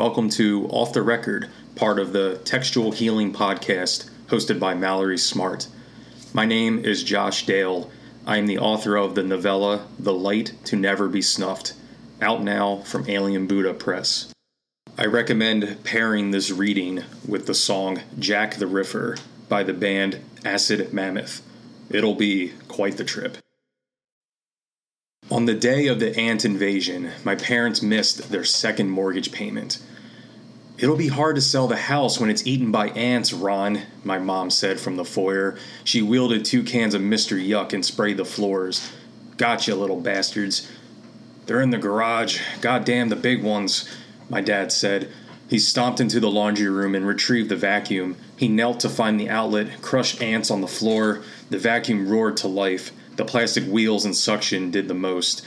Welcome to Off the Record, part of the Textual Healing Podcast, hosted by Mallory Smart. My name is Josh Dale. I am the author of the novella The Light to Never Be Snuffed, out now from Alien Buddha Press. I recommend pairing this reading with the song Jack the Riffer by the band Acid Mammoth. It'll be quite the trip. On the day of the ant invasion, my parents missed their second mortgage payment. It'll be hard to sell the house when it's eaten by ants, Ron, my mom said from the foyer. She wielded two cans of Mr. Yuck and sprayed the floors. Gotcha, little bastards. They're in the garage. Goddamn the big ones, my dad said. He stomped into the laundry room and retrieved the vacuum. He knelt to find the outlet, crushed ants on the floor. The vacuum roared to life. The plastic wheels and suction did the most.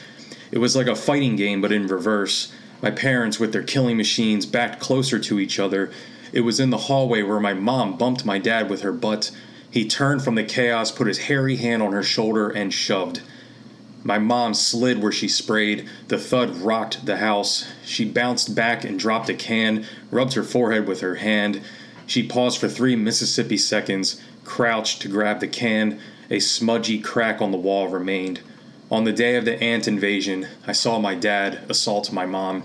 It was like a fighting game, but in reverse. My parents, with their killing machines, backed closer to each other. It was in the hallway where my mom bumped my dad with her butt. He turned from the chaos, put his hairy hand on her shoulder, and shoved. My mom slid where she sprayed. The thud rocked the house. She bounced back and dropped a can, rubbed her forehead with her hand. She paused for three Mississippi seconds, crouched to grab the can, a smudgy crack on the wall remained. On the day of the ant invasion, I saw my dad assault my mom.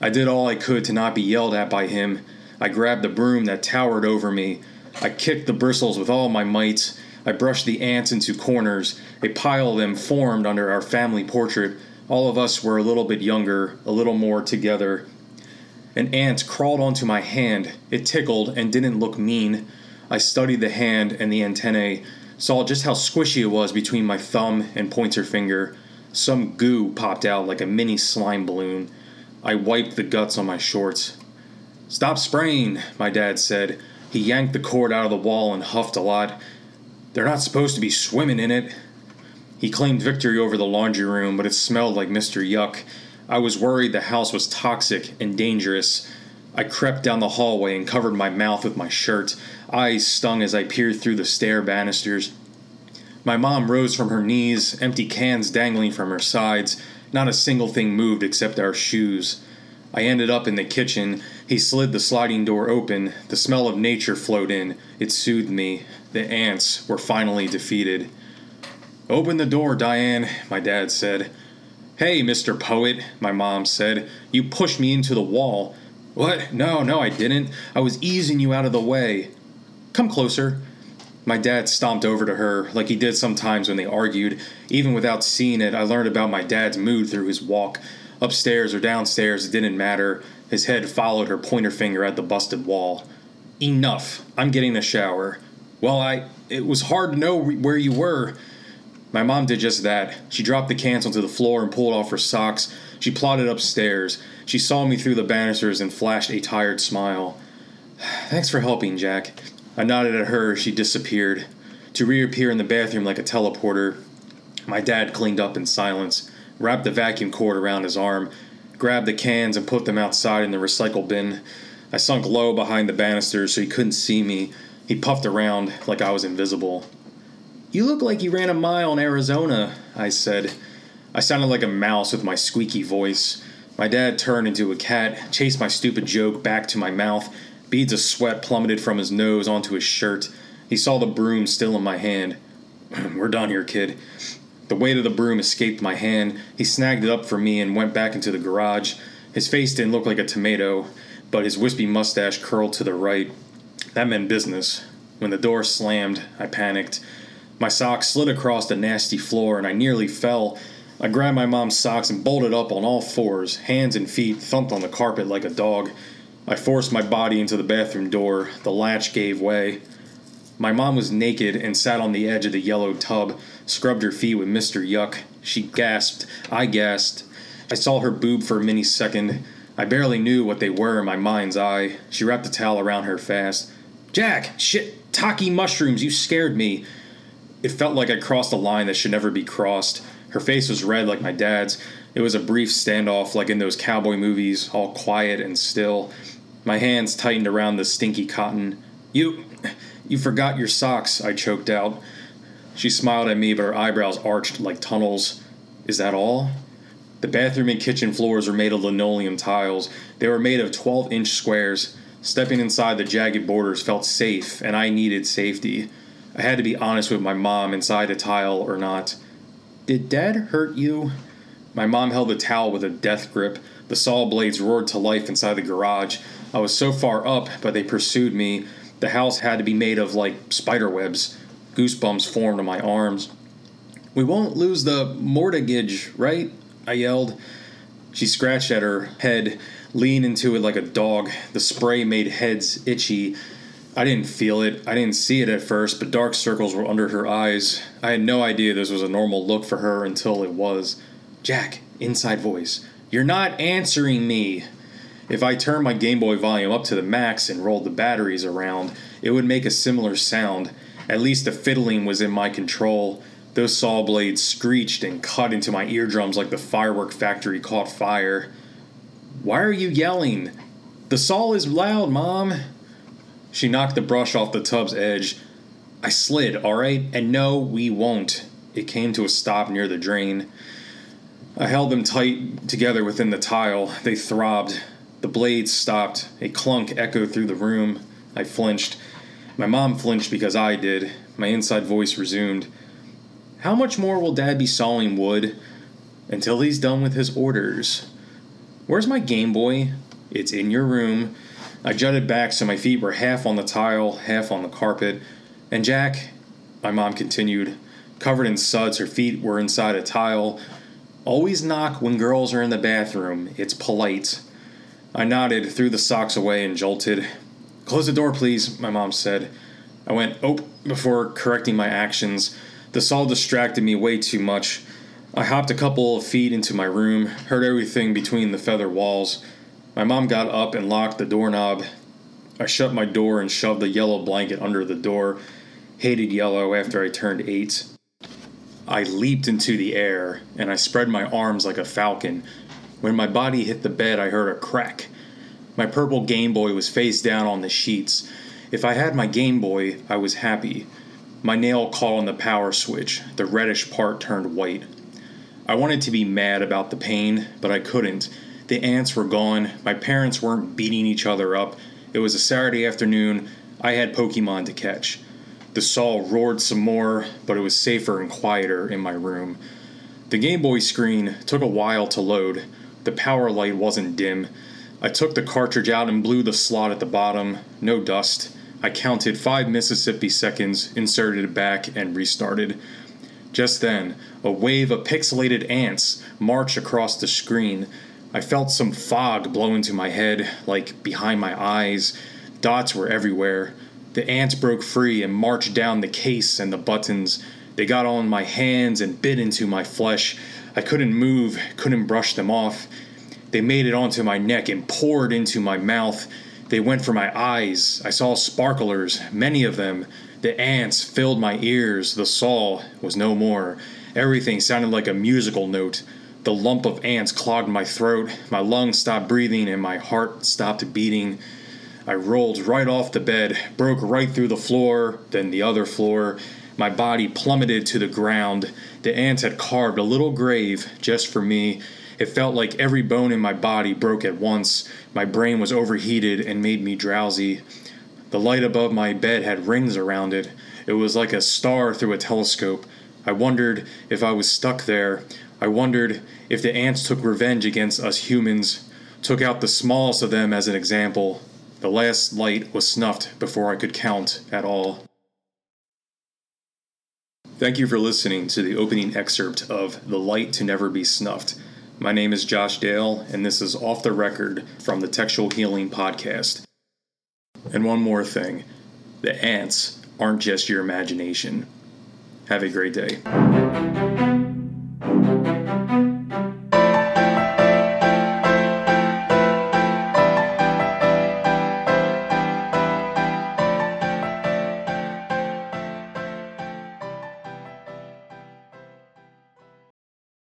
I did all I could to not be yelled at by him. I grabbed the broom that towered over me. I kicked the bristles with all my might. I brushed the ants into corners. A pile of them formed under our family portrait. All of us were a little bit younger, a little more together. An ant crawled onto my hand. It tickled and didn't look mean. I studied the hand and the antennae saw just how squishy it was between my thumb and pointer finger. Some goo popped out like a mini slime balloon. I wiped the guts on my shorts. Stop spraying, my dad said. He yanked the cord out of the wall and huffed a lot. They're not supposed to be swimming in it. He claimed victory over the laundry room, but it smelled like Mr. Yuck. I was worried the house was toxic and dangerous. I crept down the hallway and covered my mouth with my shirt. Eyes stung as I peered through the stair banisters. My mom rose from her knees, empty cans dangling from her sides. Not a single thing moved except our shoes. I ended up in the kitchen. He slid the sliding door open. The smell of nature flowed in. It soothed me. The ants were finally defeated. Open the door, Diane, my dad said. Hey, Mr. Poet, my mom said. You pushed me into the wall. What? No, no, I didn't. I was easing you out of the way. Come closer. My dad stomped over to her, like he did sometimes when they argued. Even without seeing it, I learned about my dad's mood through his walk. Upstairs or downstairs, it didn't matter. His head followed her pointer finger at the busted wall. Enough. I'm getting a shower. Well, I. It was hard to know where you were. My mom did just that. She dropped the cans onto the floor and pulled off her socks. She plodded upstairs. She saw me through the banisters and flashed a tired smile. Thanks for helping, Jack. I nodded at her as she disappeared, to reappear in the bathroom like a teleporter. My dad cleaned up in silence, wrapped the vacuum cord around his arm, grabbed the cans and put them outside in the recycle bin. I sunk low behind the banisters so he couldn't see me. He puffed around like I was invisible. You look like you ran a mile in Arizona, I said. I sounded like a mouse with my squeaky voice. My dad turned into a cat, chased my stupid joke back to my mouth. Beads of sweat plummeted from his nose onto his shirt. He saw the broom still in my hand. We're done here, kid. The weight of the broom escaped my hand. He snagged it up for me and went back into the garage. His face didn't look like a tomato, but his wispy mustache curled to the right. That meant business. When the door slammed, I panicked. My socks slid across the nasty floor and I nearly fell. I grabbed my mom's socks and bolted up on all fours. Hands and feet thumped on the carpet like a dog. I forced my body into the bathroom door. The latch gave way. My mom was naked and sat on the edge of the yellow tub, scrubbed her feet with Mr. Yuck. She gasped. I gasped. I saw her boob for a mini second. I barely knew what they were in my mind's eye. She wrapped a towel around her fast. Jack! Shit! Taki mushrooms! You scared me! It felt like I crossed a line that should never be crossed. Her face was red like my dad's. It was a brief standoff like in those cowboy movies, all quiet and still. My hands tightened around the stinky cotton. You. you forgot your socks, I choked out. She smiled at me, but her eyebrows arched like tunnels. Is that all? The bathroom and kitchen floors were made of linoleum tiles. They were made of 12 inch squares. Stepping inside the jagged borders felt safe, and I needed safety. I had to be honest with my mom inside a tile or not. Did dad hurt you? My mom held the towel with a death grip. The saw blades roared to life inside the garage. I was so far up, but they pursued me. The house had to be made of like spider webs. Goosebumps formed on my arms. We won't lose the mortgage, right? I yelled. She scratched at her head, leaned into it like a dog. The spray made heads itchy. I didn't feel it. I didn't see it at first, but dark circles were under her eyes. I had no idea this was a normal look for her until it was. Jack, inside voice, you're not answering me. If I turned my Game Boy volume up to the max and rolled the batteries around, it would make a similar sound. At least the fiddling was in my control. Those saw blades screeched and cut into my eardrums like the firework factory caught fire. Why are you yelling? The saw is loud, Mom. She knocked the brush off the tub's edge. I slid, alright? And no, we won't. It came to a stop near the drain. I held them tight together within the tile. They throbbed. The blades stopped. A clunk echoed through the room. I flinched. My mom flinched because I did. My inside voice resumed. How much more will Dad be sawing wood? Until he's done with his orders. Where's my Game Boy? It's in your room. I jutted back so my feet were half on the tile, half on the carpet. And Jack, my mom continued, covered in suds, her feet were inside a tile. Always knock when girls are in the bathroom. It's polite. I nodded, threw the socks away, and jolted. Close the door, please, my mom said. I went, oh, before correcting my actions. The saw distracted me way too much. I hopped a couple of feet into my room, heard everything between the feather walls. My mom got up and locked the doorknob. I shut my door and shoved the yellow blanket under the door. Hated yellow after I turned eight. I leaped into the air and I spread my arms like a falcon. When my body hit the bed, I heard a crack. My purple Game Boy was face down on the sheets. If I had my Game Boy, I was happy. My nail caught on the power switch. The reddish part turned white. I wanted to be mad about the pain, but I couldn't. The ants were gone. My parents weren't beating each other up. It was a Saturday afternoon. I had Pokemon to catch. The saw roared some more, but it was safer and quieter in my room. The Game Boy screen took a while to load. The power light wasn't dim. I took the cartridge out and blew the slot at the bottom. No dust. I counted five Mississippi seconds, inserted it back, and restarted. Just then, a wave of pixelated ants marched across the screen. I felt some fog blow into my head, like behind my eyes. Dots were everywhere. The ants broke free and marched down the case and the buttons. They got on my hands and bit into my flesh. I couldn't move, couldn't brush them off. They made it onto my neck and poured into my mouth. They went for my eyes. I saw sparklers, many of them. The ants filled my ears. The saw was no more. Everything sounded like a musical note. The lump of ants clogged my throat. My lungs stopped breathing and my heart stopped beating. I rolled right off the bed, broke right through the floor, then the other floor. My body plummeted to the ground. The ants had carved a little grave just for me. It felt like every bone in my body broke at once. My brain was overheated and made me drowsy. The light above my bed had rings around it. It was like a star through a telescope. I wondered if I was stuck there. I wondered if the ants took revenge against us humans, took out the smallest of them as an example. The last light was snuffed before I could count at all. Thank you for listening to the opening excerpt of The Light to Never Be Snuffed. My name is Josh Dale, and this is Off the Record from the Textual Healing Podcast. And one more thing the ants aren't just your imagination. Have a great day.